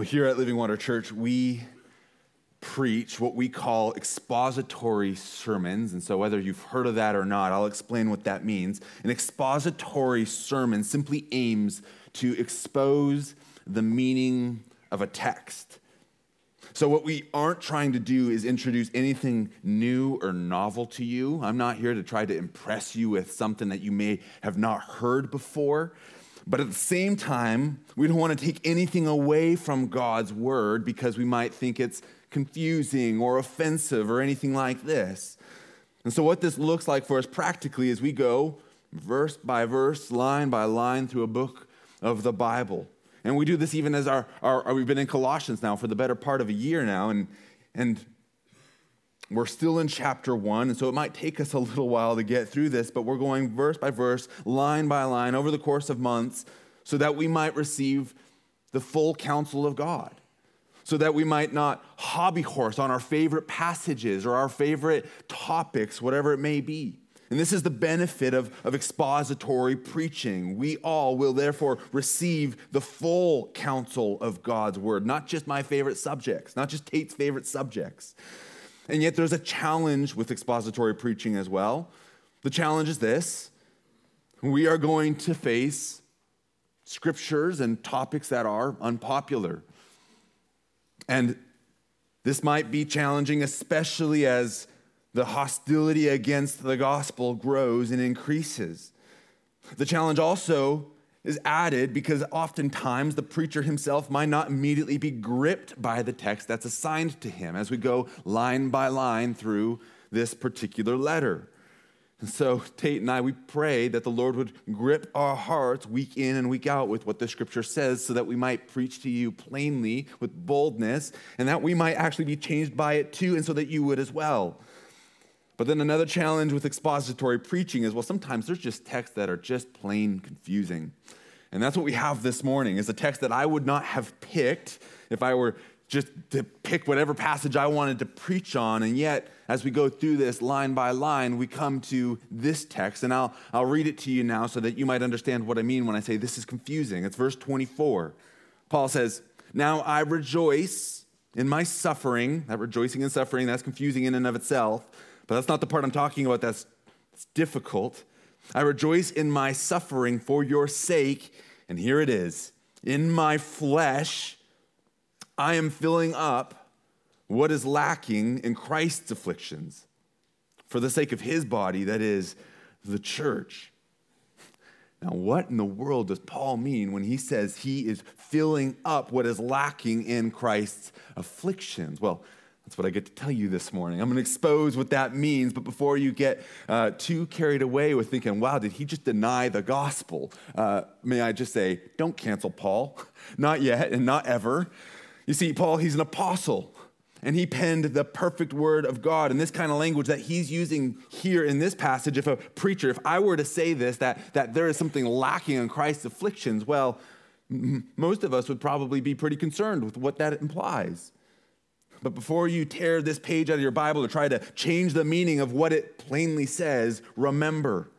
Well, here at Living Water Church, we preach what we call expository sermons. And so, whether you've heard of that or not, I'll explain what that means. An expository sermon simply aims to expose the meaning of a text. So, what we aren't trying to do is introduce anything new or novel to you. I'm not here to try to impress you with something that you may have not heard before. But at the same time, we don't want to take anything away from God's word because we might think it's confusing or offensive or anything like this. And so, what this looks like for us practically is we go verse by verse, line by line through a book of the Bible. And we do this even as our, our, our we've been in Colossians now for the better part of a year now. And, and we're still in chapter one, and so it might take us a little while to get through this, but we're going verse by verse, line by line, over the course of months, so that we might receive the full counsel of God. So that we might not hobby horse on our favorite passages or our favorite topics, whatever it may be. And this is the benefit of, of expository preaching. We all will therefore receive the full counsel of God's word, not just my favorite subjects, not just Tate's favorite subjects. And yet there's a challenge with expository preaching as well. The challenge is this we are going to face scriptures and topics that are unpopular. And this might be challenging, especially as the hostility against the gospel grows and increases. The challenge also is added because oftentimes the preacher himself might not immediately be gripped by the text that's assigned to him as we go line by line through this particular letter. And so, Tate and I, we pray that the Lord would grip our hearts week in and week out with what the scripture says so that we might preach to you plainly with boldness and that we might actually be changed by it too, and so that you would as well. But then another challenge with expository preaching is well, sometimes there's just texts that are just plain confusing. And that's what we have this morning is a text that I would not have picked if I were just to pick whatever passage I wanted to preach on. And yet, as we go through this line by line, we come to this text. And I'll, I'll read it to you now so that you might understand what I mean when I say this is confusing. It's verse 24. Paul says, Now I rejoice in my suffering. That rejoicing in suffering, that's confusing in and of itself. But that's not the part I'm talking about that's, that's difficult. I rejoice in my suffering for your sake. And here it is in my flesh, I am filling up what is lacking in Christ's afflictions for the sake of his body, that is, the church. Now, what in the world does Paul mean when he says he is filling up what is lacking in Christ's afflictions? Well, that's what I get to tell you this morning. I'm going to expose what that means, but before you get uh, too carried away with thinking, wow, did he just deny the gospel? Uh, may I just say, don't cancel Paul. Not yet and not ever. You see, Paul, he's an apostle, and he penned the perfect word of God. And this kind of language that he's using here in this passage, if a preacher, if I were to say this, that, that there is something lacking in Christ's afflictions, well, m- most of us would probably be pretty concerned with what that implies. But before you tear this page out of your Bible to try to change the meaning of what it plainly says, remember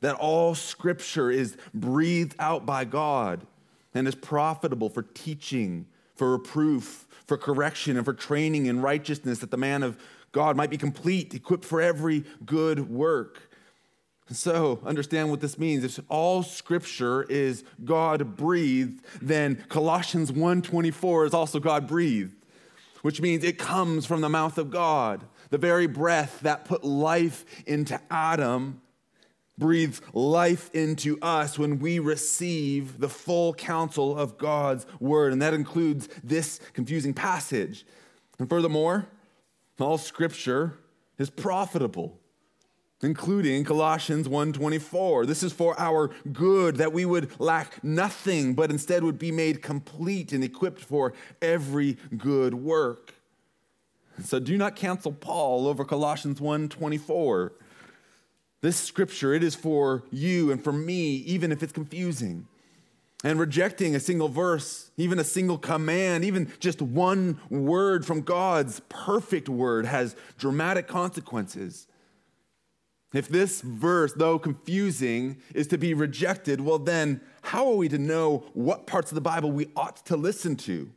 that all scripture is breathed out by God and is profitable for teaching, for reproof, for correction, and for training in righteousness, that the man of God might be complete, equipped for every good work. So, understand what this means. If all scripture is God breathed, then Colossians 1:24 is also God breathed which means it comes from the mouth of God. The very breath that put life into Adam breathes life into us when we receive the full counsel of God's word. And that includes this confusing passage. And furthermore, all scripture is profitable including Colossians 1:24. This is for our good that we would lack nothing but instead would be made complete and equipped for every good work. So do not cancel Paul over Colossians 1:24. This scripture it is for you and for me even if it's confusing. And rejecting a single verse, even a single command, even just one word from God's perfect word has dramatic consequences. If this verse, though confusing, is to be rejected, well, then how are we to know what parts of the Bible we ought to listen to?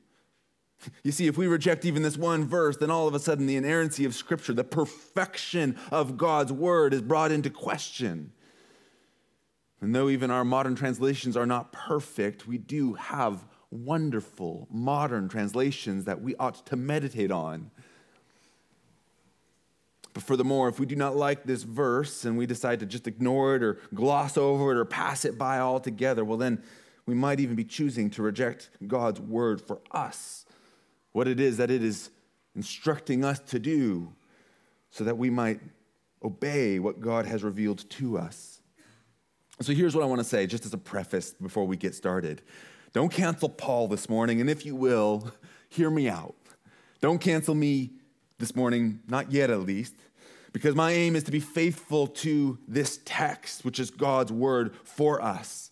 You see, if we reject even this one verse, then all of a sudden the inerrancy of Scripture, the perfection of God's word is brought into question. And though even our modern translations are not perfect, we do have wonderful modern translations that we ought to meditate on. But furthermore, if we do not like this verse and we decide to just ignore it or gloss over it or pass it by altogether, well, then we might even be choosing to reject God's word for us, what it is that it is instructing us to do, so that we might obey what God has revealed to us. So here's what I want to say, just as a preface before we get started. Don't cancel Paul this morning, and if you will, hear me out. Don't cancel me this morning, not yet at least, because my aim is to be faithful to this text, which is God's word for us.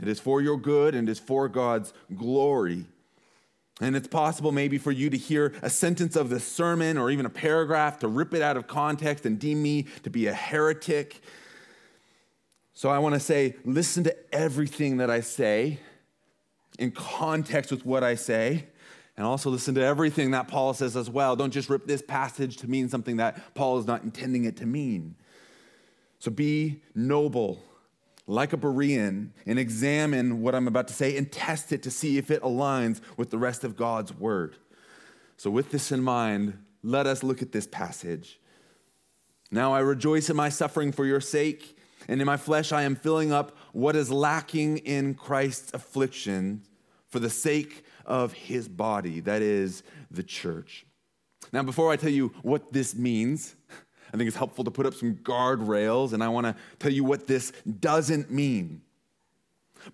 It is for your good and it is for God's glory. And it's possible maybe for you to hear a sentence of the sermon or even a paragraph to rip it out of context and deem me to be a heretic. So I want to say, listen to everything that I say in context with what I say. And also listen to everything that Paul says as well. Don't just rip this passage to mean something that Paul is not intending it to mean. So be noble, like a Berean, and examine what I'm about to say and test it to see if it aligns with the rest of God's word. So, with this in mind, let us look at this passage. Now I rejoice in my suffering for your sake and in my flesh I am filling up what is lacking in Christ's affliction for the sake of his body, that is, the church. Now, before I tell you what this means, I think it's helpful to put up some guardrails, and I want to tell you what this doesn't mean.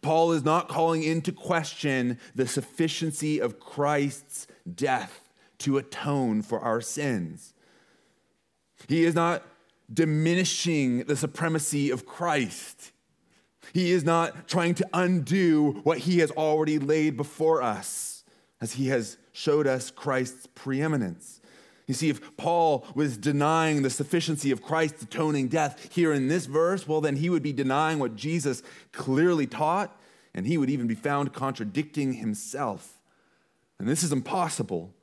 Paul is not calling into question the sufficiency of Christ's death to atone for our sins. He is not diminishing the supremacy of Christ. He is not trying to undo what he has already laid before us, as he has showed us Christ's preeminence. You see, if Paul was denying the sufficiency of Christ's atoning death here in this verse, well, then he would be denying what Jesus clearly taught, and he would even be found contradicting himself. And this is impossible.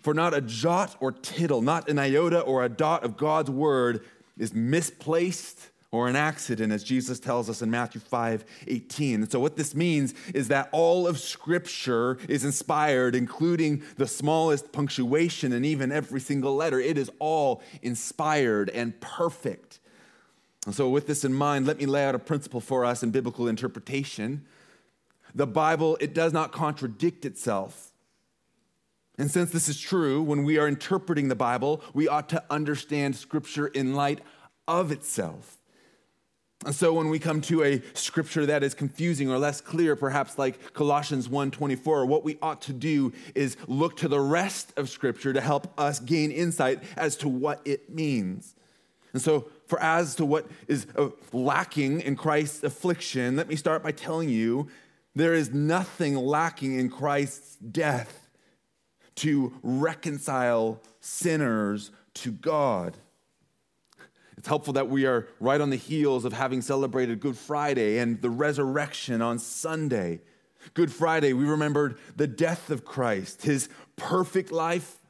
For not a jot or tittle, not an iota or a dot of God's word is misplaced or an accident, as Jesus tells us in Matthew 5 18. And so, what this means is that all of Scripture is inspired, including the smallest punctuation and even every single letter. It is all inspired and perfect. And so, with this in mind, let me lay out a principle for us in biblical interpretation. The Bible, it does not contradict itself. And since this is true, when we are interpreting the Bible, we ought to understand Scripture in light of itself. And so when we come to a scripture that is confusing or less clear, perhaps like Colossians 1:24, what we ought to do is look to the rest of scripture to help us gain insight as to what it means. And so for as to what is lacking in Christ's affliction, let me start by telling you there is nothing lacking in Christ's death to reconcile sinners to God. It's helpful that we are right on the heels of having celebrated Good Friday and the resurrection on Sunday. Good Friday, we remembered the death of Christ, his perfect life,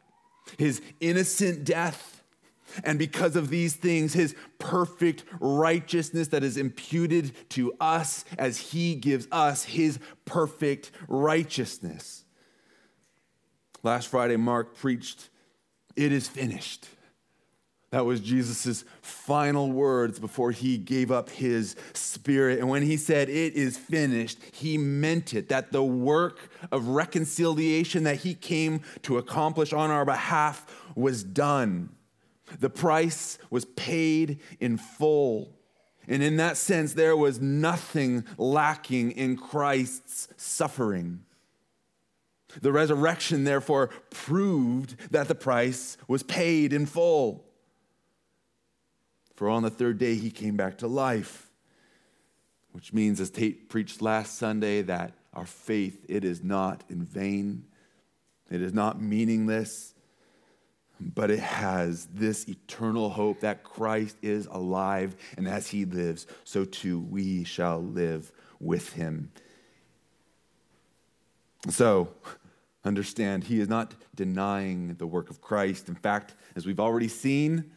his innocent death, and because of these things, his perfect righteousness that is imputed to us as he gives us his perfect righteousness. Last Friday, Mark preached, It is finished. That was Jesus' final words before he gave up his spirit. And when he said, It is finished, he meant it. That the work of reconciliation that he came to accomplish on our behalf was done. The price was paid in full. And in that sense, there was nothing lacking in Christ's suffering. The resurrection, therefore, proved that the price was paid in full. For on the third day, he came back to life, which means, as Tate preached last Sunday, that our faith, it is not in vain, it is not meaningless, but it has this eternal hope that Christ is alive, and as he lives, so too we shall live with him. So, understand, he is not denying the work of Christ. In fact, as we've already seen,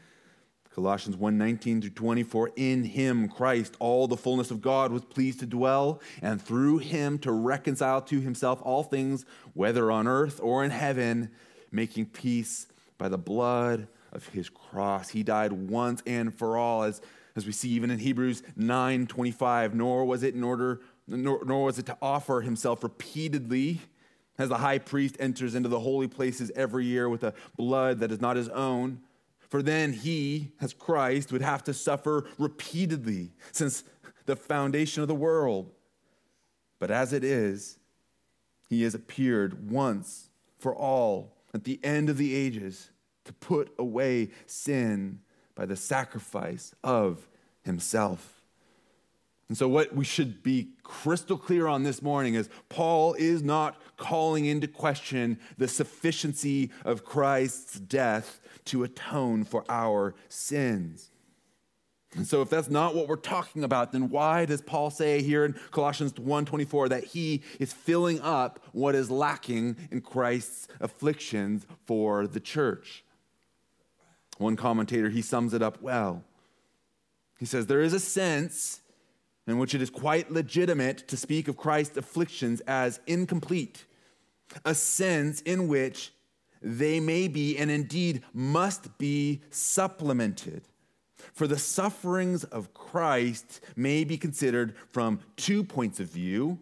Colossians 1 19 through 24, in him, Christ, all the fullness of God was pleased to dwell, and through him to reconcile to himself all things, whether on earth or in heaven, making peace by the blood of his cross. He died once and for all, as, as we see even in Hebrews 9 25, nor was it in order, nor, nor was it to offer himself repeatedly as the high priest enters into the holy places every year with a blood that is not his own for then he, as Christ, would have to suffer repeatedly since the foundation of the world. But as it is, he has appeared once for all at the end of the ages to put away sin by the sacrifice of himself. And so, what we should be crystal clear on this morning is Paul is not calling into question the sufficiency of Christ's death to atone for our sins. And so if that's not what we're talking about, then why does Paul say here in Colossians 1:24 that he is filling up what is lacking in Christ's afflictions for the church? One commentator he sums it up well. He says there is a sense in which it is quite legitimate to speak of Christ's afflictions as incomplete, a sense in which they may be and indeed must be supplemented. For the sufferings of Christ may be considered from two points of view.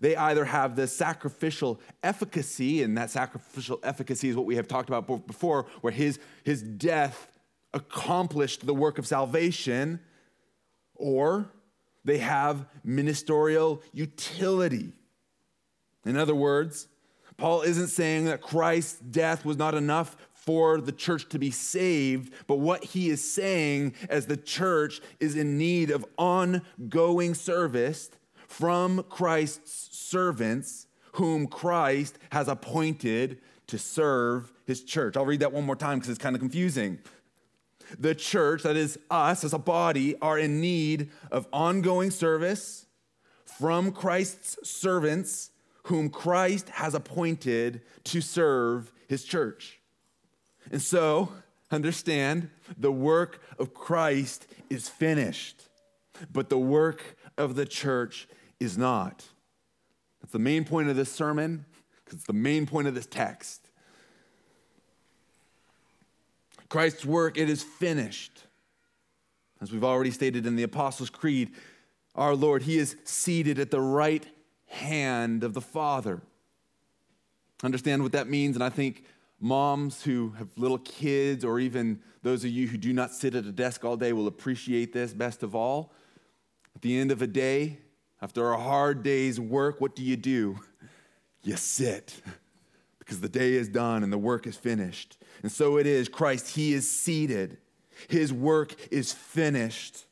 They either have the sacrificial efficacy, and that sacrificial efficacy is what we have talked about before, where his, his death accomplished the work of salvation, or they have ministerial utility. In other words, Paul isn't saying that Christ's death was not enough for the church to be saved, but what he is saying as the church is in need of ongoing service from Christ's servants, whom Christ has appointed to serve his church. I'll read that one more time because it's kind of confusing. The church, that is us as a body, are in need of ongoing service from Christ's servants whom Christ has appointed to serve his church. And so, understand the work of Christ is finished, but the work of the church is not. That's the main point of this sermon, because it's the main point of this text. Christ's work, it is finished. As we've already stated in the Apostles' Creed, our Lord, He is seated at the right hand of the Father. Understand what that means? And I think moms who have little kids, or even those of you who do not sit at a desk all day, will appreciate this best of all. At the end of a day, after a hard day's work, what do you do? You sit because the day is done and the work is finished. And so it is. Christ, He is seated, His work is finished,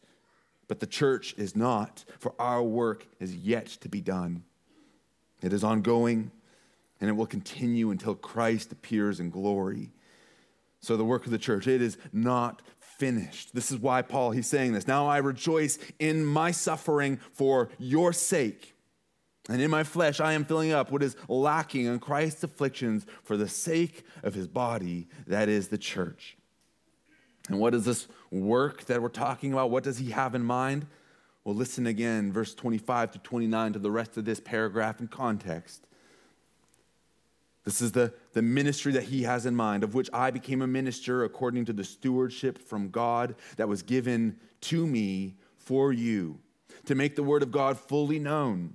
but the church is not, for our work is yet to be done. It is ongoing and it will continue until Christ appears in glory. So the work of the church, it is not finished. This is why Paul he's saying this. Now I rejoice in my suffering for your sake. And in my flesh I am filling up what is lacking in Christ's afflictions for the sake of his body, that is the church. And what is this work that we're talking about? What does he have in mind? Well, listen again, verse 25 to 29, to the rest of this paragraph in context. This is the, the ministry that he has in mind, of which I became a minister according to the stewardship from God that was given to me for you, to make the word of God fully known,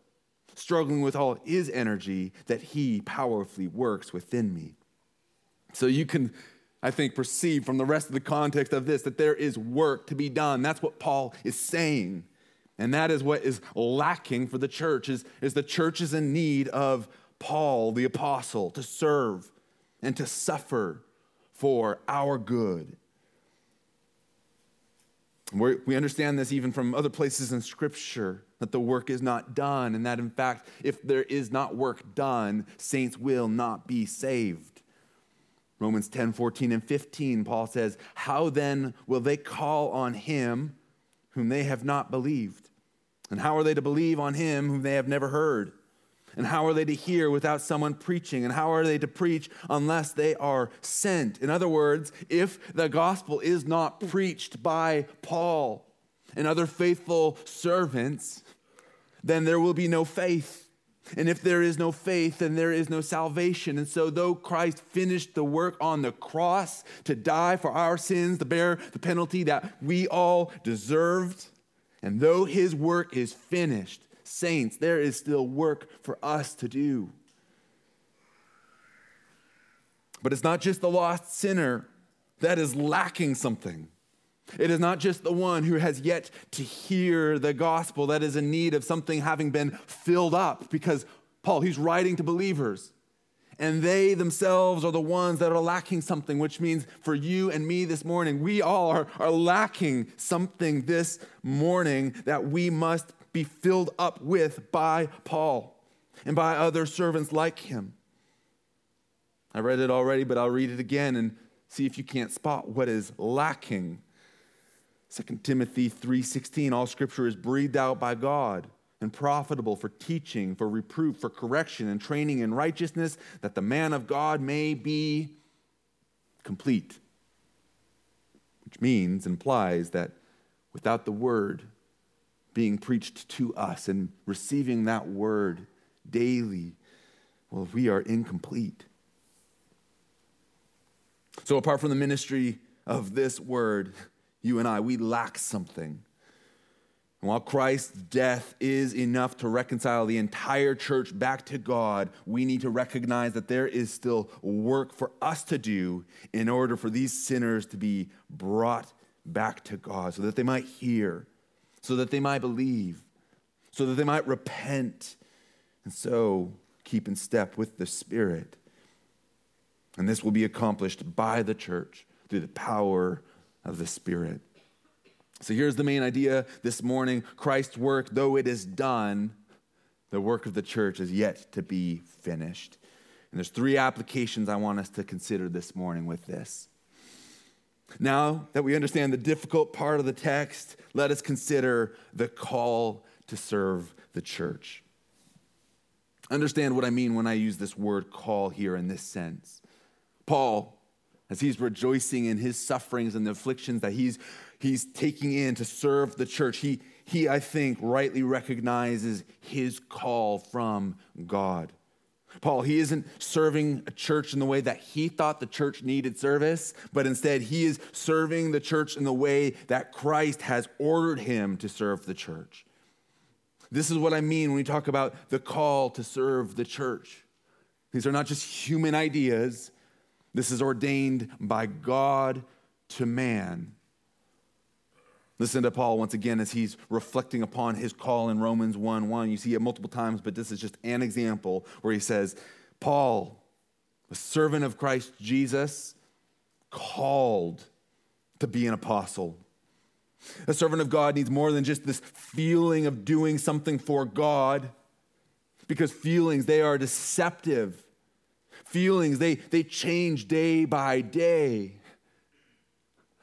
struggling with all his energy that he powerfully works within me. So you can I think, perceive from the rest of the context of this that there is work to be done. That's what Paul is saying. And that is what is lacking for the church is, is the church is in need of Paul the apostle to serve and to suffer for our good. We're, we understand this even from other places in Scripture that the work is not done, and that in fact, if there is not work done, saints will not be saved. Romans 10 14 and 15, Paul says, How then will they call on him whom they have not believed? And how are they to believe on him whom they have never heard? And how are they to hear without someone preaching? And how are they to preach unless they are sent? In other words, if the gospel is not preached by Paul and other faithful servants, then there will be no faith. And if there is no faith, then there is no salvation. And so, though Christ finished the work on the cross to die for our sins, to bear the penalty that we all deserved, and though his work is finished, saints, there is still work for us to do. But it's not just the lost sinner that is lacking something. It is not just the one who has yet to hear the gospel that is in need of something having been filled up, because Paul, he's writing to believers. And they themselves are the ones that are lacking something, which means for you and me this morning, we all are, are lacking something this morning that we must be filled up with by Paul and by other servants like him. I read it already, but I'll read it again and see if you can't spot what is lacking. 2 Timothy 3:16 all scripture is breathed out by God and profitable for teaching, for reproof, for correction and training in righteousness that the man of God may be complete. Which means implies that without the word being preached to us and receiving that word daily, well, we are incomplete. So, apart from the ministry of this word, you and I, we lack something. And while Christ's death is enough to reconcile the entire church back to God, we need to recognize that there is still work for us to do in order for these sinners to be brought back to God so that they might hear so that they might believe, so that they might repent, and so keep in step with the Spirit. And this will be accomplished by the church through the power of the Spirit. So here's the main idea this morning Christ's work, though it is done, the work of the church is yet to be finished. And there's three applications I want us to consider this morning with this. Now that we understand the difficult part of the text, let us consider the call to serve the church. Understand what I mean when I use this word call here in this sense. Paul, as he's rejoicing in his sufferings and the afflictions that he's, he's taking in to serve the church, he, he, I think, rightly recognizes his call from God. Paul, he isn't serving a church in the way that he thought the church needed service, but instead he is serving the church in the way that Christ has ordered him to serve the church. This is what I mean when we talk about the call to serve the church. These are not just human ideas, this is ordained by God to man. Listen to Paul once again as he's reflecting upon his call in Romans 1 1. You see it multiple times, but this is just an example where he says, Paul, a servant of Christ Jesus, called to be an apostle. A servant of God needs more than just this feeling of doing something for God, because feelings, they are deceptive. Feelings, they, they change day by day.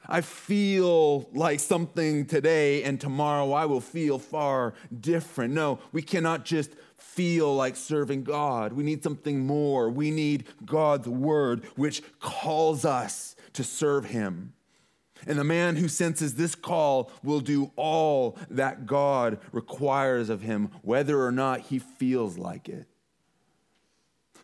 I feel like something today, and tomorrow I will feel far different. No, we cannot just feel like serving God. We need something more. We need God's word, which calls us to serve Him. And the man who senses this call will do all that God requires of him, whether or not he feels like it.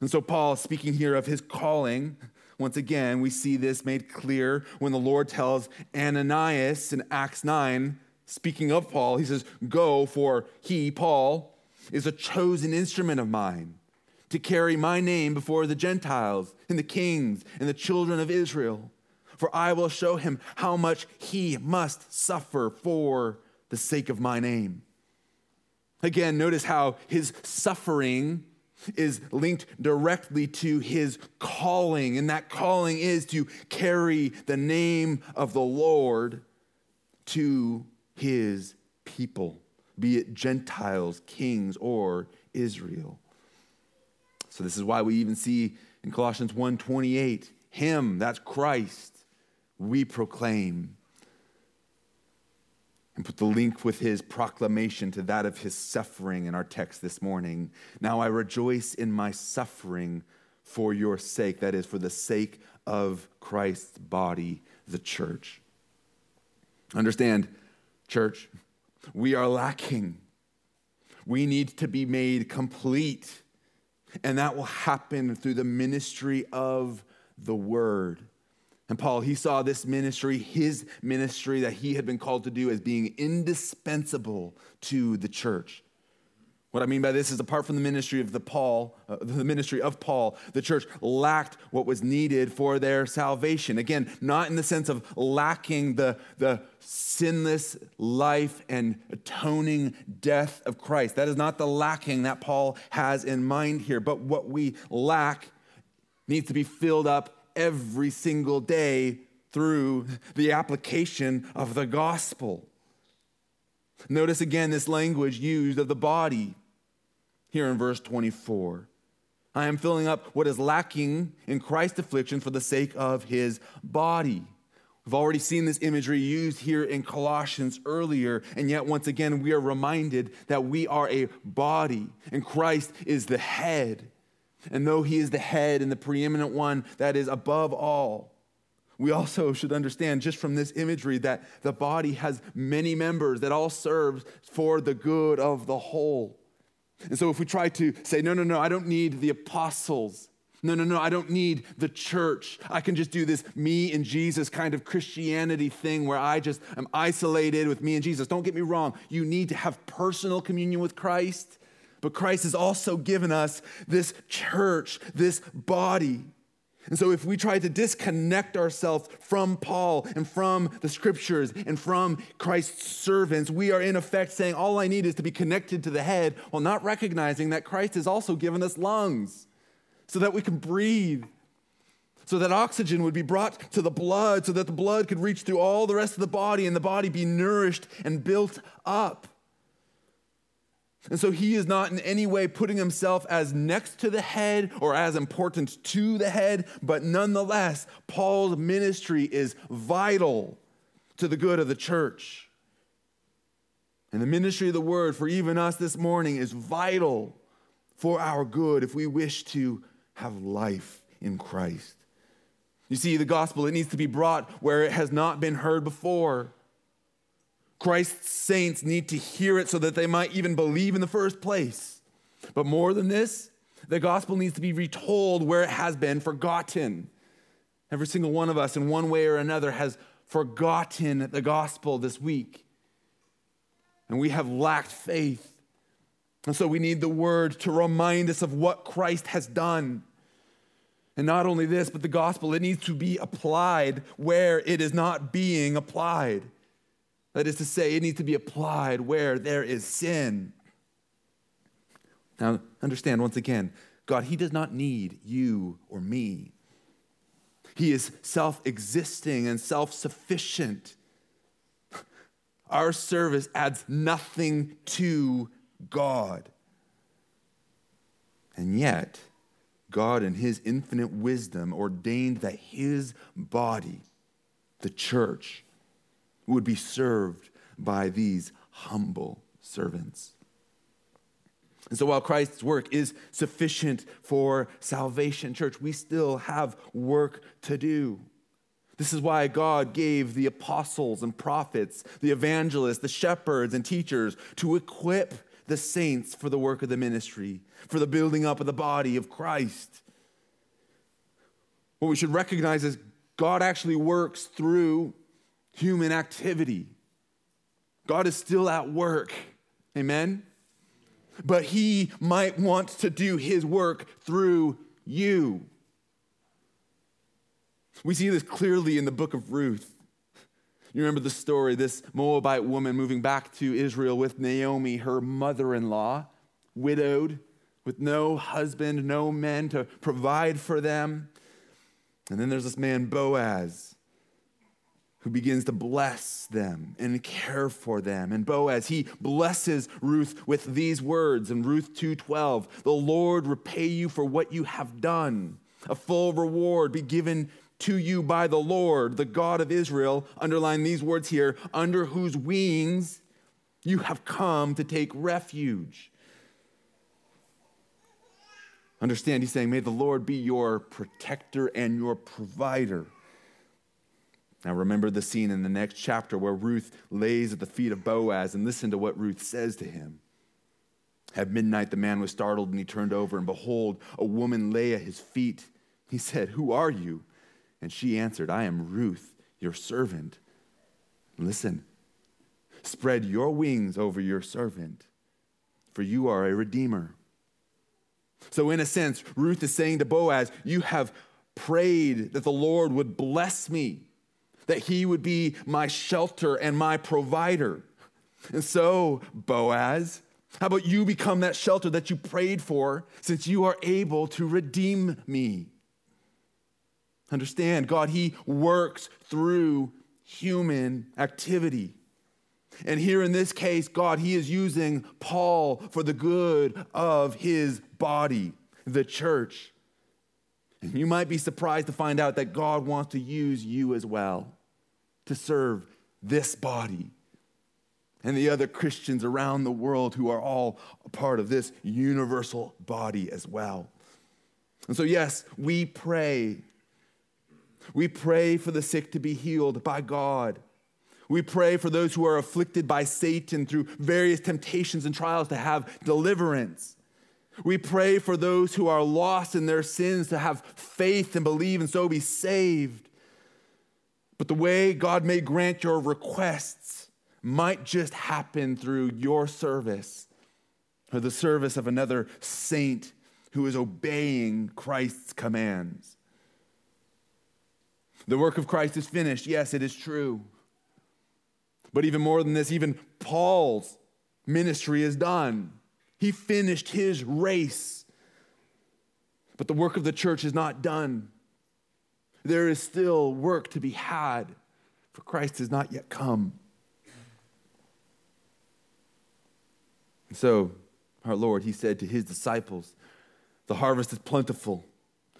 And so, Paul, speaking here of his calling, once again, we see this made clear when the Lord tells Ananias in Acts 9, speaking of Paul, he says, Go, for he, Paul, is a chosen instrument of mine to carry my name before the Gentiles and the kings and the children of Israel. For I will show him how much he must suffer for the sake of my name. Again, notice how his suffering is linked directly to his calling, and that calling is to carry the name of the Lord to his people, be it Gentiles, kings, or Israel. So this is why we even see in Colossians 1:28, him, that's Christ, we proclaim and put the link with his proclamation to that of his suffering in our text this morning. Now I rejoice in my suffering for your sake, that is, for the sake of Christ's body, the church. Understand, church, we are lacking. We need to be made complete. And that will happen through the ministry of the word. And Paul, he saw this ministry, his ministry that he had been called to do, as being indispensable to the church. What I mean by this is, apart from the ministry of the Paul, uh, the ministry of Paul, the church lacked what was needed for their salvation. Again, not in the sense of lacking the, the sinless life and atoning death of Christ. That is not the lacking that Paul has in mind here. But what we lack needs to be filled up every single day through the application of the gospel. Notice again this language used of the body here in verse 24. I am filling up what is lacking in Christ's affliction for the sake of his body. We've already seen this imagery used here in Colossians earlier, and yet once again we are reminded that we are a body and Christ is the head. And though he is the head and the preeminent one that is above all, we also should understand just from this imagery that the body has many members that all serve for the good of the whole. And so if we try to say, no, no, no, I don't need the apostles. No, no, no, I don't need the church. I can just do this me and Jesus kind of Christianity thing where I just am isolated with me and Jesus. Don't get me wrong. You need to have personal communion with Christ, but Christ has also given us this church, this body. And so, if we try to disconnect ourselves from Paul and from the scriptures and from Christ's servants, we are in effect saying, All I need is to be connected to the head, while not recognizing that Christ has also given us lungs so that we can breathe, so that oxygen would be brought to the blood, so that the blood could reach through all the rest of the body and the body be nourished and built up. And so he is not in any way putting himself as next to the head or as important to the head, but nonetheless, Paul's ministry is vital to the good of the church. And the ministry of the word for even us this morning is vital for our good if we wish to have life in Christ. You see, the gospel, it needs to be brought where it has not been heard before. Christ's saints need to hear it so that they might even believe in the first place. But more than this, the gospel needs to be retold where it has been forgotten. Every single one of us, in one way or another, has forgotten the gospel this week. And we have lacked faith. And so we need the word to remind us of what Christ has done. And not only this, but the gospel, it needs to be applied where it is not being applied. That is to say, it needs to be applied where there is sin. Now, understand once again, God, He does not need you or me. He is self existing and self sufficient. Our service adds nothing to God. And yet, God, in His infinite wisdom, ordained that His body, the church, would be served by these humble servants. And so while Christ's work is sufficient for salvation, church, we still have work to do. This is why God gave the apostles and prophets, the evangelists, the shepherds and teachers to equip the saints for the work of the ministry, for the building up of the body of Christ. What we should recognize is God actually works through human activity. God is still at work. Amen? But He might want to do His work through you. We see this clearly in the book of Ruth. You remember the story this Moabite woman moving back to Israel with Naomi, her mother in law, widowed, with no husband, no men to provide for them. And then there's this man, Boaz, who begins to bless them and care for them. And Boaz, he blesses Ruth with these words in Ruth 2:12, "The Lord repay you for what you have done. A full reward be given to you by the Lord, the God of Israel." Underline these words here, "under whose wings you have come to take refuge." Understand, he's saying, May the Lord be your protector and your provider. Now, remember the scene in the next chapter where Ruth lays at the feet of Boaz and listen to what Ruth says to him. At midnight, the man was startled and he turned over, and behold, a woman lay at his feet. He said, Who are you? And she answered, I am Ruth, your servant. Listen, spread your wings over your servant, for you are a redeemer so, in a sense, Ruth is saying to Boaz, You have prayed that the Lord would bless me, that he would be my shelter and my provider. And so, Boaz, how about you become that shelter that you prayed for since you are able to redeem me? Understand, God, He works through human activity. And here in this case, God, He is using Paul for the good of His body, the church. And you might be surprised to find out that God wants to use you as well to serve this body and the other Christians around the world who are all a part of this universal body as well. And so, yes, we pray. We pray for the sick to be healed by God. We pray for those who are afflicted by Satan through various temptations and trials to have deliverance. We pray for those who are lost in their sins to have faith and believe and so be saved. But the way God may grant your requests might just happen through your service or the service of another saint who is obeying Christ's commands. The work of Christ is finished. Yes, it is true. But even more than this, even Paul's ministry is done. He finished his race. But the work of the church is not done. There is still work to be had, for Christ has not yet come. And so, our Lord, He said to His disciples, The harvest is plentiful,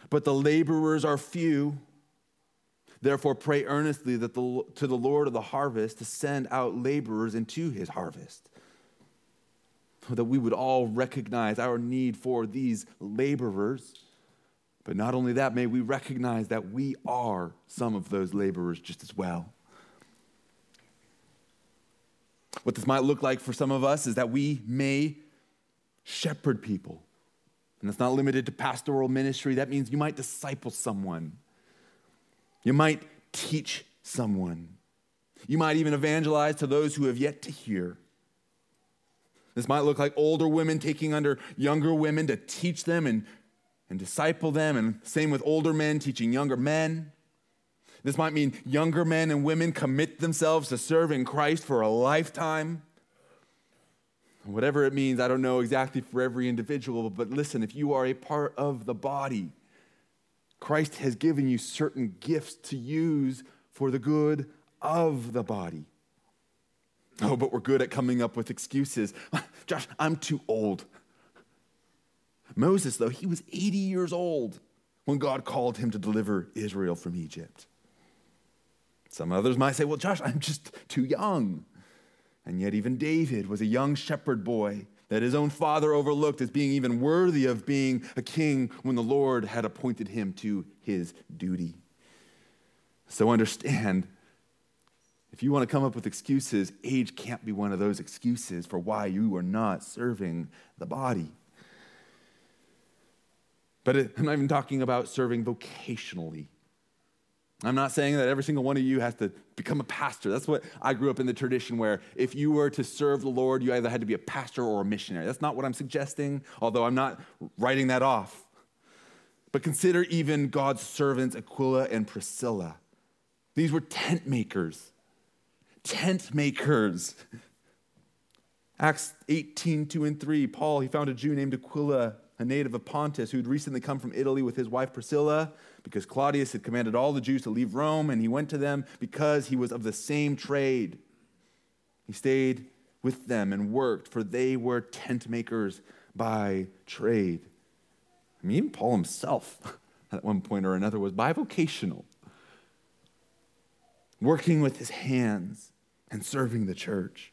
but the laborers are few. Therefore, pray earnestly that the, to the Lord of the harvest to send out laborers into his harvest. That we would all recognize our need for these laborers. But not only that, may we recognize that we are some of those laborers just as well. What this might look like for some of us is that we may shepherd people. And that's not limited to pastoral ministry. That means you might disciple someone. You might teach someone. You might even evangelize to those who have yet to hear. This might look like older women taking under younger women to teach them and, and disciple them, and same with older men teaching younger men. This might mean younger men and women commit themselves to serving Christ for a lifetime. Whatever it means, I don't know exactly for every individual, but listen, if you are a part of the body, Christ has given you certain gifts to use for the good of the body. Oh, but we're good at coming up with excuses. Josh, I'm too old. Moses, though, he was 80 years old when God called him to deliver Israel from Egypt. Some others might say, well, Josh, I'm just too young. And yet, even David was a young shepherd boy that his own father overlooked as being even worthy of being a king when the Lord had appointed him to his duty. So understand if you want to come up with excuses, age can't be one of those excuses for why you are not serving the body. But I'm not even talking about serving vocationally. I'm not saying that every single one of you has to become a pastor. That's what I grew up in the tradition where if you were to serve the Lord, you either had to be a pastor or a missionary. That's not what I'm suggesting, although I'm not writing that off. But consider even God's servants, Aquila and Priscilla. These were tent makers. Tent makers. Acts 18, 2 and 3, Paul, he found a Jew named Aquila a native of Pontus who'd recently come from Italy with his wife Priscilla, because Claudius had commanded all the Jews to leave Rome, and he went to them because he was of the same trade. He stayed with them and worked, for they were tent makers by trade. I mean, even Paul himself, at one point or another, was bivocational, working with his hands and serving the church.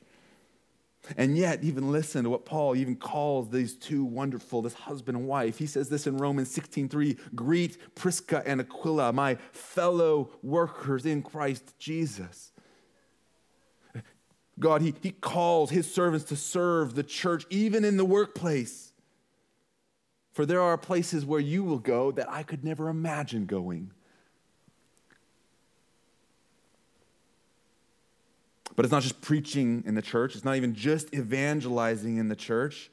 And yet, even listen to what Paul even calls these two wonderful, this husband and wife. He says this in Romans 16:3, greet Prisca and Aquila, my fellow workers in Christ Jesus. God, he, he calls his servants to serve the church, even in the workplace. For there are places where you will go that I could never imagine going. But it's not just preaching in the church, it's not even just evangelizing in the church,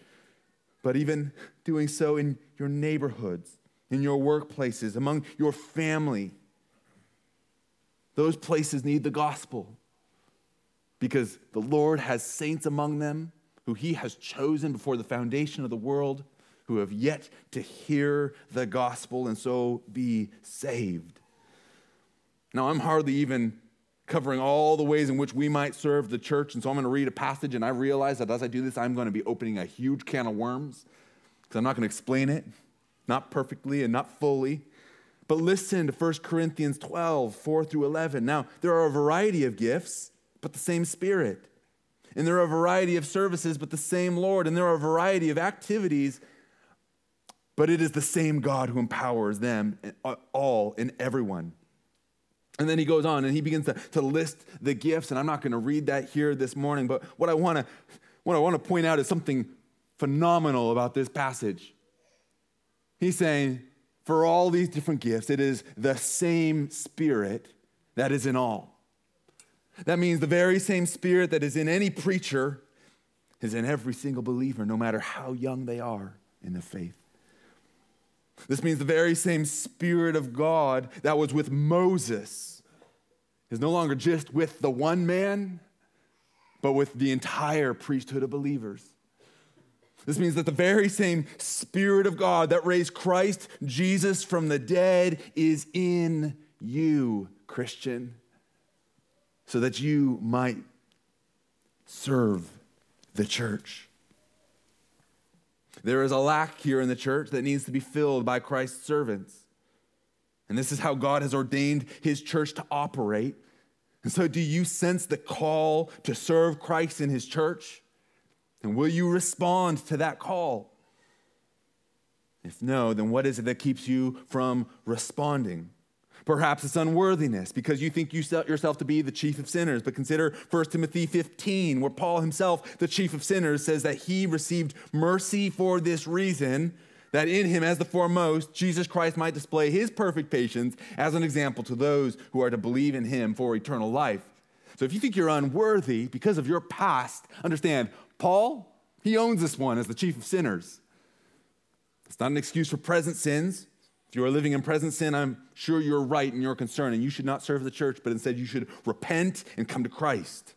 but even doing so in your neighborhoods, in your workplaces, among your family. Those places need the gospel because the Lord has saints among them who he has chosen before the foundation of the world who have yet to hear the gospel and so be saved. Now, I'm hardly even covering all the ways in which we might serve the church. And so I'm going to read a passage, and I realize that as I do this, I'm going to be opening a huge can of worms because I'm not going to explain it, not perfectly and not fully. But listen to 1 Corinthians 12, 4 through 11. Now, there are a variety of gifts, but the same Spirit. And there are a variety of services, but the same Lord. And there are a variety of activities, but it is the same God who empowers them eh, all and everyone. And then he goes on and he begins to, to list the gifts. And I'm not going to read that here this morning, but what I want to what I want to point out is something phenomenal about this passage. He's saying, for all these different gifts, it is the same spirit that is in all. That means the very same spirit that is in any preacher is in every single believer, no matter how young they are in the faith. This means the very same Spirit of God that was with Moses is no longer just with the one man, but with the entire priesthood of believers. This means that the very same Spirit of God that raised Christ Jesus from the dead is in you, Christian, so that you might serve the church. There is a lack here in the church that needs to be filled by Christ's servants. And this is how God has ordained his church to operate. And so, do you sense the call to serve Christ in his church? And will you respond to that call? If no, then what is it that keeps you from responding? Perhaps it's unworthiness because you think you set yourself to be the chief of sinners. But consider 1 Timothy 15, where Paul himself, the chief of sinners, says that he received mercy for this reason, that in him, as the foremost, Jesus Christ might display his perfect patience as an example to those who are to believe in him for eternal life. So if you think you're unworthy because of your past, understand, Paul, he owns this one as the chief of sinners. It's not an excuse for present sins. If you are living in present sin, I'm sure you're right in your concern, and you should not serve the church, but instead you should repent and come to Christ.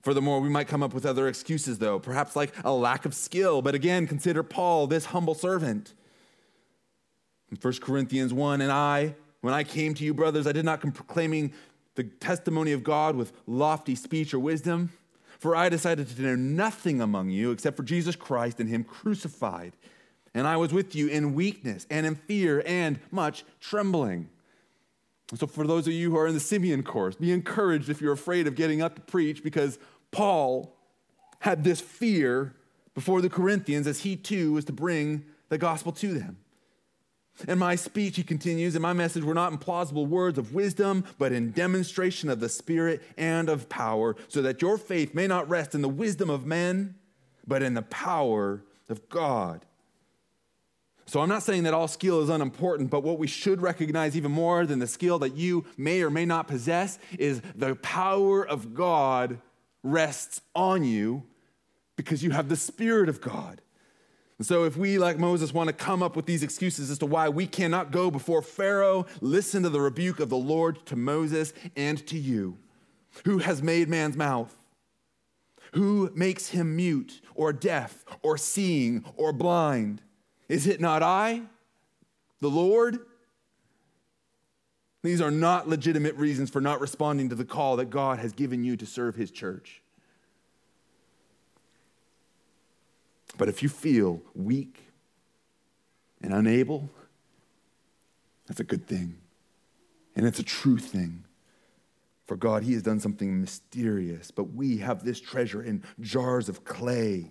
Furthermore, we might come up with other excuses, though, perhaps like a lack of skill. But again, consider Paul, this humble servant. In 1 Corinthians 1, and I, when I came to you, brothers, I did not come proclaiming the testimony of God with lofty speech or wisdom, for I decided to know nothing among you except for Jesus Christ and Him crucified. And I was with you in weakness and in fear and much trembling. So, for those of you who are in the Simeon course, be encouraged if you're afraid of getting up to preach because Paul had this fear before the Corinthians as he too was to bring the gospel to them. In my speech, he continues, and my message were not in plausible words of wisdom, but in demonstration of the Spirit and of power, so that your faith may not rest in the wisdom of men, but in the power of God. So I'm not saying that all skill is unimportant, but what we should recognize even more than the skill that you may or may not possess is the power of God rests on you because you have the Spirit of God. And so, if we, like Moses, want to come up with these excuses as to why we cannot go before Pharaoh, listen to the rebuke of the Lord to Moses and to you. Who has made man's mouth? Who makes him mute or deaf or seeing or blind? Is it not I, the Lord? These are not legitimate reasons for not responding to the call that God has given you to serve his church. But if you feel weak and unable, that's a good thing. And it's a true thing. For God, He has done something mysterious, but we have this treasure in jars of clay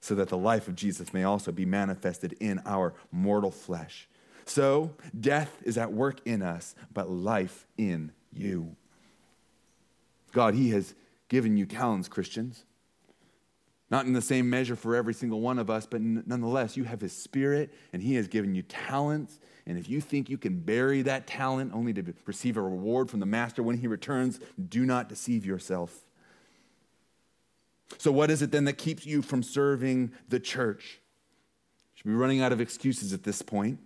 so that the life of Jesus may also be manifested in our mortal flesh. So, death is at work in us, but life in you. God, He has given you talents, Christians. Not in the same measure for every single one of us, but nonetheless, you have His Spirit and He has given you talents. And if you think you can bury that talent only to receive a reward from the Master when He returns, do not deceive yourself. So, what is it then that keeps you from serving the church? Should be running out of excuses at this point.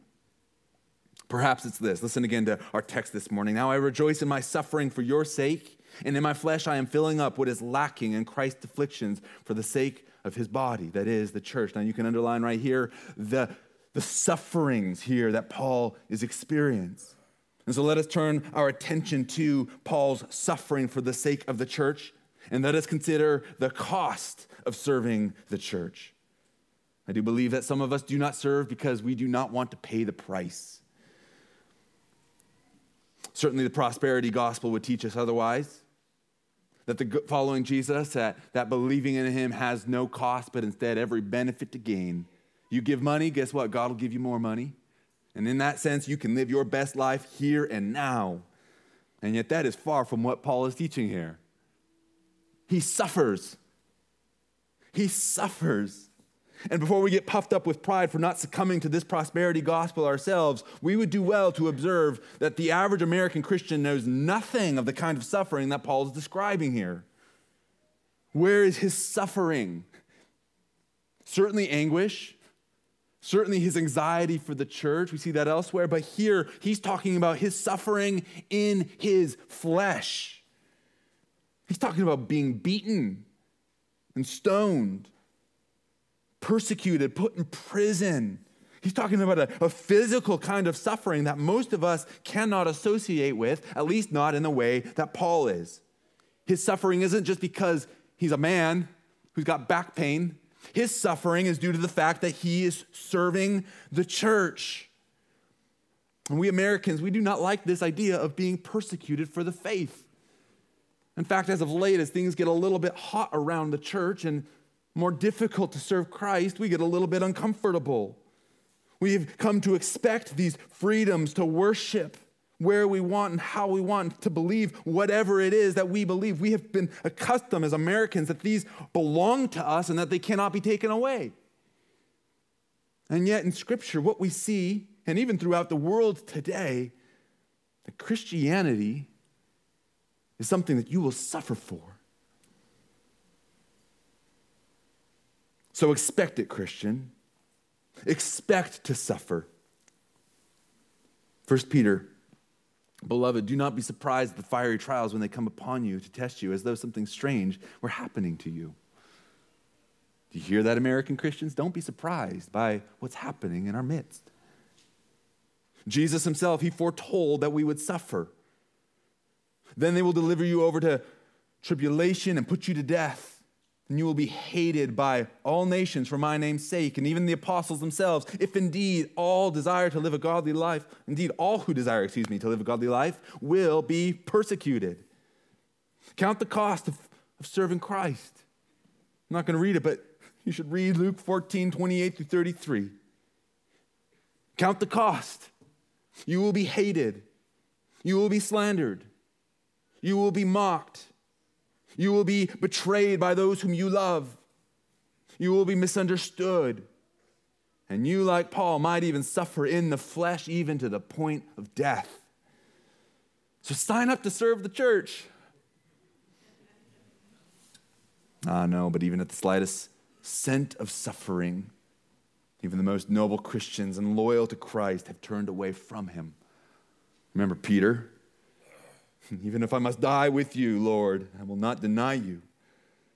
Perhaps it's this. Listen again to our text this morning. Now I rejoice in my suffering for your sake, and in my flesh I am filling up what is lacking in Christ's afflictions for the sake of his body, that is, the church. Now you can underline right here the, the sufferings here that Paul is experiencing. And so let us turn our attention to Paul's suffering for the sake of the church, and let us consider the cost of serving the church. I do believe that some of us do not serve because we do not want to pay the price. Certainly, the prosperity gospel would teach us otherwise. That the following Jesus, that, that believing in him has no cost, but instead every benefit to gain. You give money, guess what? God will give you more money. And in that sense, you can live your best life here and now. And yet, that is far from what Paul is teaching here. He suffers. He suffers. And before we get puffed up with pride for not succumbing to this prosperity gospel ourselves, we would do well to observe that the average American Christian knows nothing of the kind of suffering that Paul is describing here. Where is his suffering? Certainly anguish, certainly his anxiety for the church. We see that elsewhere. But here, he's talking about his suffering in his flesh. He's talking about being beaten and stoned persecuted, put in prison. He's talking about a, a, physical kind of suffering that most of us cannot associate with, at least not in the way that Paul is. His suffering isn't just because he's a man who's got back pain, his suffering is due to the fact that he is serving the church. And we Americans, we do not like this idea of being persecuted for the faith. In fact, as of late, as things get a little bit hot around the church and more difficult to serve Christ, we get a little bit uncomfortable. We've come to expect these freedoms to worship where we want and how we want to believe whatever it is that we believe. We have been accustomed as Americans that these belong to us and that they cannot be taken away. And yet, in Scripture, what we see, and even throughout the world today, that Christianity is something that you will suffer for. So expect it, Christian. Expect to suffer. First Peter, beloved, do not be surprised at the fiery trials when they come upon you to test you as though something strange were happening to you. Do you hear that, American Christians? Don't be surprised by what's happening in our midst. Jesus himself, he foretold that we would suffer. Then they will deliver you over to tribulation and put you to death and you will be hated by all nations for my name's sake, and even the apostles themselves, if indeed all desire to live a godly life, indeed all who desire, excuse me, to live a godly life, will be persecuted. Count the cost of, of serving Christ. I'm not going to read it, but you should read Luke 14, 28 through 33. Count the cost. You will be hated. You will be slandered. You will be mocked. You will be betrayed by those whom you love. You will be misunderstood. And you, like Paul, might even suffer in the flesh, even to the point of death. So sign up to serve the church. Ah, no, but even at the slightest scent of suffering, even the most noble Christians and loyal to Christ have turned away from him. Remember Peter? Even if I must die with you, Lord, I will not deny you.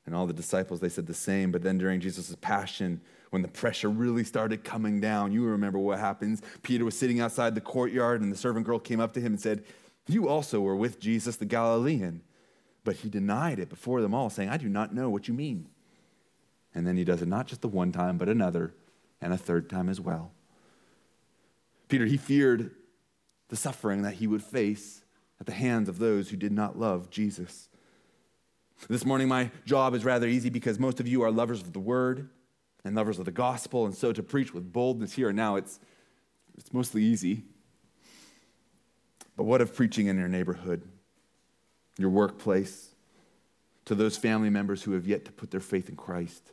And all the disciples, they said the same. But then during Jesus' passion, when the pressure really started coming down, you remember what happens. Peter was sitting outside the courtyard, and the servant girl came up to him and said, You also were with Jesus the Galilean. But he denied it before them all, saying, I do not know what you mean. And then he does it not just the one time, but another and a third time as well. Peter, he feared the suffering that he would face at the hands of those who did not love Jesus. This morning, my job is rather easy because most of you are lovers of the word and lovers of the gospel, and so to preach with boldness here and now, it's, it's mostly easy. But what of preaching in your neighborhood, your workplace, to those family members who have yet to put their faith in Christ,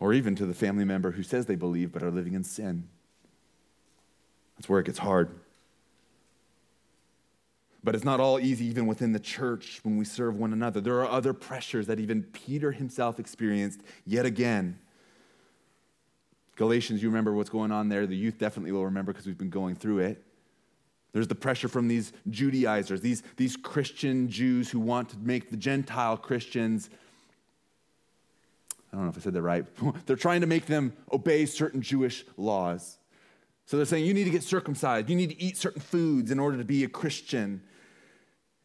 or even to the family member who says they believe but are living in sin? That's where it gets hard. But it's not all easy, even within the church, when we serve one another. There are other pressures that even Peter himself experienced yet again. Galatians, you remember what's going on there. The youth definitely will remember because we've been going through it. There's the pressure from these Judaizers, these, these Christian Jews who want to make the Gentile Christians. I don't know if I said that right. They're trying to make them obey certain Jewish laws. So they're saying you need to get circumcised, you need to eat certain foods in order to be a Christian.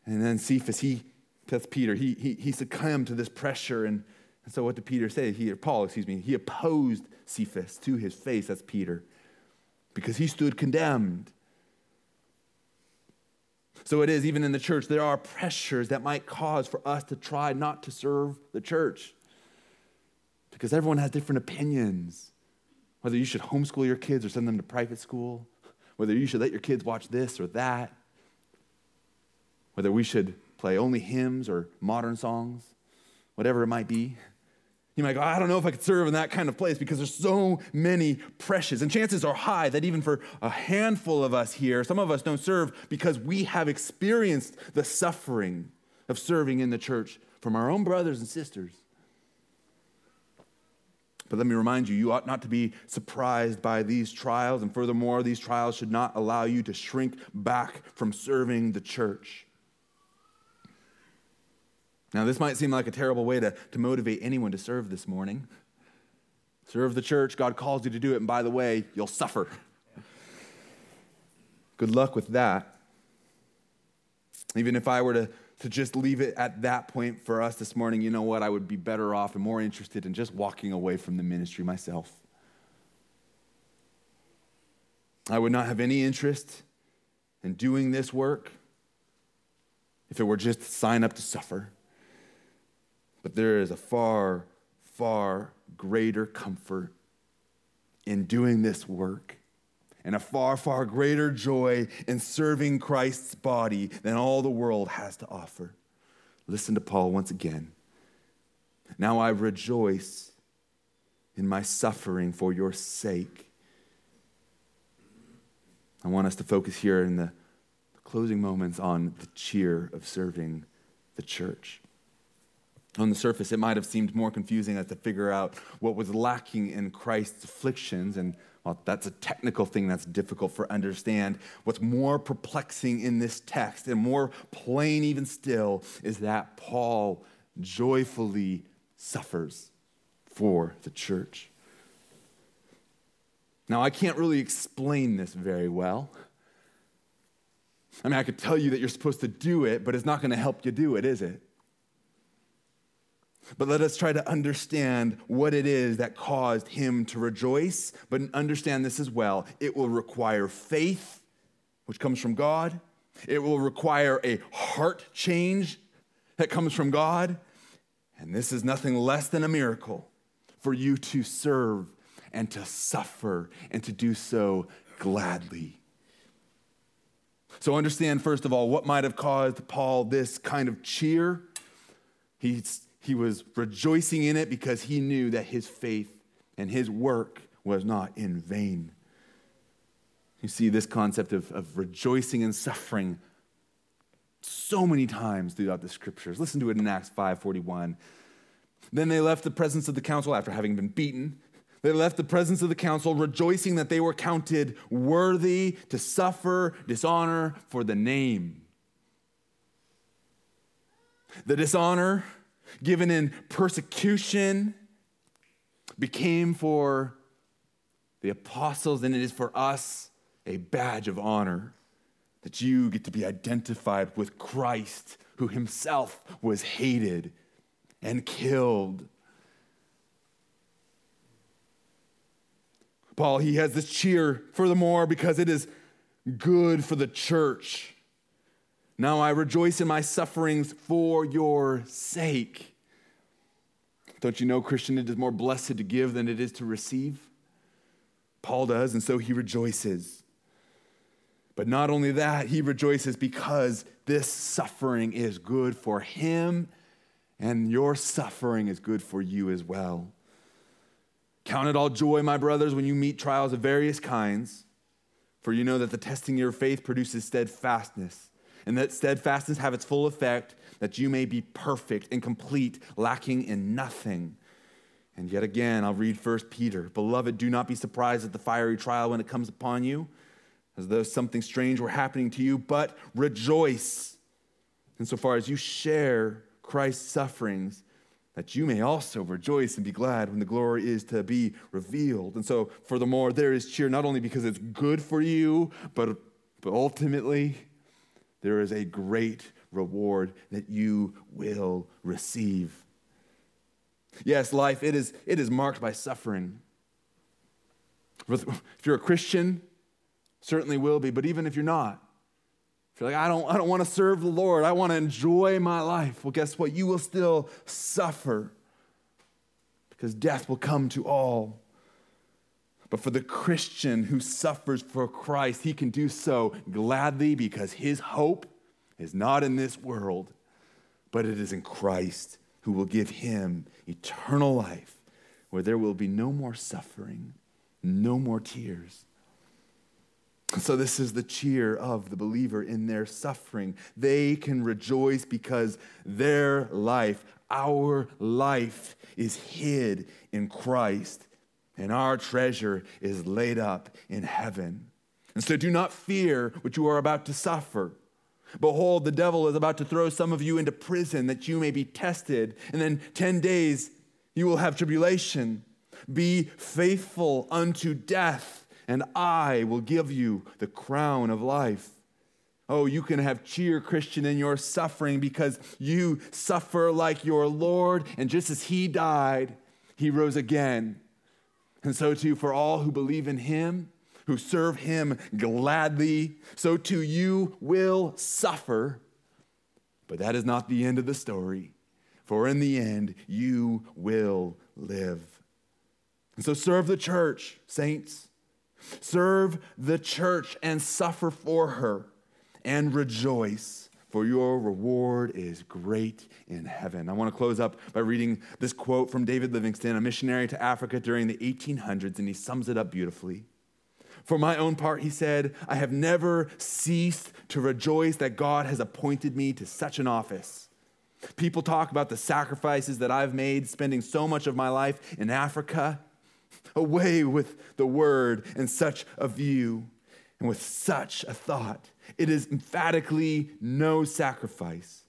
And then Cephas, he, that's Peter, he, he, he succumbed to this pressure. And, and so what did Peter say? He, or Paul, excuse me, he opposed Cephas to his face. That's Peter. Because he stood condemned. So it is, even in the church, there are pressures that might cause for us to try not to serve the church. Because everyone has different opinions. Whether you should homeschool your kids or send them to private school, whether you should let your kids watch this or that whether we should play only hymns or modern songs, whatever it might be. You might go, I don't know if I could serve in that kind of place because there's so many precious. And chances are high that even for a handful of us here, some of us don't serve because we have experienced the suffering of serving in the church from our own brothers and sisters. But let me remind you, you ought not to be surprised by these trials. And furthermore, these trials should not allow you to shrink back from serving the church. Now, this might seem like a terrible way to, to motivate anyone to serve this morning. Serve the church, God calls you to do it, and by the way, you'll suffer. Good luck with that. Even if I were to, to just leave it at that point for us this morning, you know what? I would be better off and more interested in just walking away from the ministry myself. I would not have any interest in doing this work if it were just sign up to suffer. But there is a far, far greater comfort in doing this work and a far, far greater joy in serving Christ's body than all the world has to offer. Listen to Paul once again. Now I rejoice in my suffering for your sake. I want us to focus here in the closing moments on the cheer of serving the church. On the surface, it might have seemed more confusing as to figure out what was lacking in Christ's afflictions. And well, that's a technical thing that's difficult for understand. What's more perplexing in this text and more plain even still is that Paul joyfully suffers for the church. Now, I can't really explain this very well. I mean, I could tell you that you're supposed to do it, but it's not going to help you do it, is it? But let us try to understand what it is that caused him to rejoice. But understand this as well it will require faith, which comes from God, it will require a heart change that comes from God. And this is nothing less than a miracle for you to serve and to suffer and to do so gladly. So, understand first of all what might have caused Paul this kind of cheer He's, he was rejoicing in it because he knew that his faith and his work was not in vain. You see this concept of, of rejoicing in suffering so many times throughout the scriptures. Listen to it in Acts 5:41. Then they left the presence of the council after having been beaten. They left the presence of the council, rejoicing that they were counted worthy to suffer dishonor for the name. The dishonor given in persecution became for the apostles, and it is for us a badge of honor that you get to be identified with Christ, who himself was hated and killed. Paul, he has this cheer, furthermore, because it is good for the church. Now I rejoice in my sufferings for your sake. Don't you know, Christian, it is more blessed to give than it is to receive? Paul does, and so he rejoices. But not only that, he rejoices because this suffering is good for him, and your suffering is good for you as well. Count it all joy, my brothers, when you meet trials of various kinds, for you know that the testing of your faith produces steadfastness, and that steadfastness have its full effect, that you may be perfect and complete, lacking in nothing. And yet again, I'll read 1 Peter. Beloved, do not be surprised at the fiery trial when it comes upon you as though something strange were happening to you, but rejoice insofar as you share Christ's sufferings, that you may also rejoice and be glad when the glory is to be revealed. And so, furthermore, there is cheer not only because it's good for you, but, but ultimately, there is a great reward that you will receive. Yes, life, it is, it is marked by suffering. If you're a Christian, certainly will be, but even if you're not, if you're like, I don't, I don't want to serve the Lord, I want to enjoy my life, well, guess what? You will still suffer because death will come to all. But for the Christian who suffers for Christ, he can do so gladly because his hope is not in this world, but it is in Christ who will give him eternal life where there will be no more suffering, no more tears so, this is the cheer of the believer in their suffering. They can rejoice because their life, our life, is hid in Christ, and our treasure is laid up in heaven. And so, do not fear what you are about to suffer. Behold, the devil is about to throw some of you into prison that you may be tested, and then 10 days you will have tribulation. Be faithful unto death and I will give you the crown of life. Oh, you can have cheer, Christian, in your suffering because you suffer like your Lord, and just as He died, He rose again. And so, too, for all who believe in Him, who serve Him gladly, so too you will suffer. But that is not the end of the story, for in the end, you will live. And so, serve the church, saints. Serve the church and suffer for her and rejoice, for your reward is great in heaven. I want to close up by reading this quote from David Livingstone, a missionary to Africa during the 1800s, and he sums it up beautifully. For my own part, he said, I have never ceased to rejoice that God has appointed me to such an office. People talk about the sacrifices that I've made spending so much of my life in Africa away with the word and such a view and with such a thought. It is emphatically no sacrifice.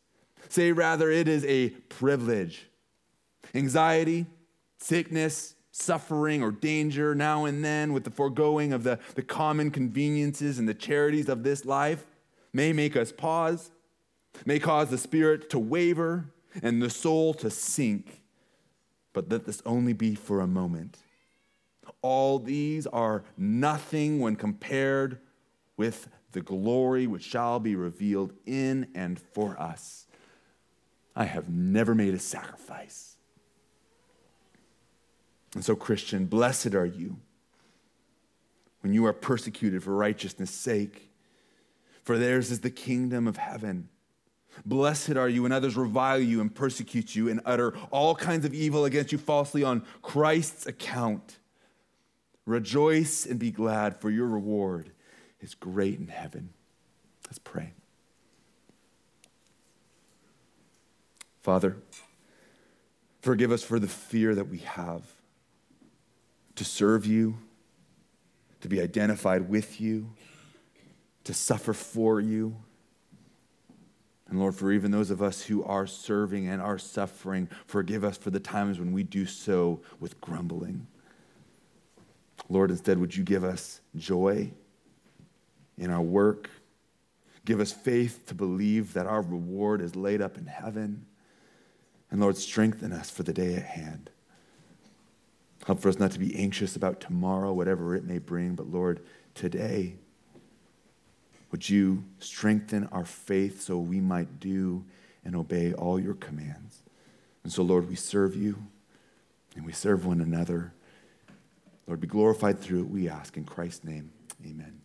Say rather, it is a privilege. Anxiety, sickness, suffering, or danger now and then with the foregoing of the, the common conveniences and the charities of this life may make us pause, may cause the spirit to waver and the soul to sink. But let this only be for a moment. All these are nothing when compared with the glory which shall be revealed in and for us. I have never made a sacrifice. And so, Christian, blessed are you when you are persecuted for righteousness' sake, for theirs is the kingdom of heaven. Blessed are you when others revile you and persecute you and utter all kinds of evil against you falsely on Christ's account. Rejoice and be glad, for your reward is great in heaven. Let's pray. Father, forgive us for the fear that we have to serve you, to be identified with you, to suffer for you. And Lord, for even those of us who are serving and are suffering, forgive us for the times when we do so with grumbling. Lord, instead, would you give us joy in our work? Give us faith to believe that our reward is laid up in heaven. And Lord, strengthen us for the day at hand. Help for us not to be anxious about tomorrow, whatever it may bring, but Lord, today, would you strengthen our faith so we might do and obey all your commands? And so, Lord, we serve you and we serve one another. Lord, be glorified through it, we ask. In Christ's name, amen.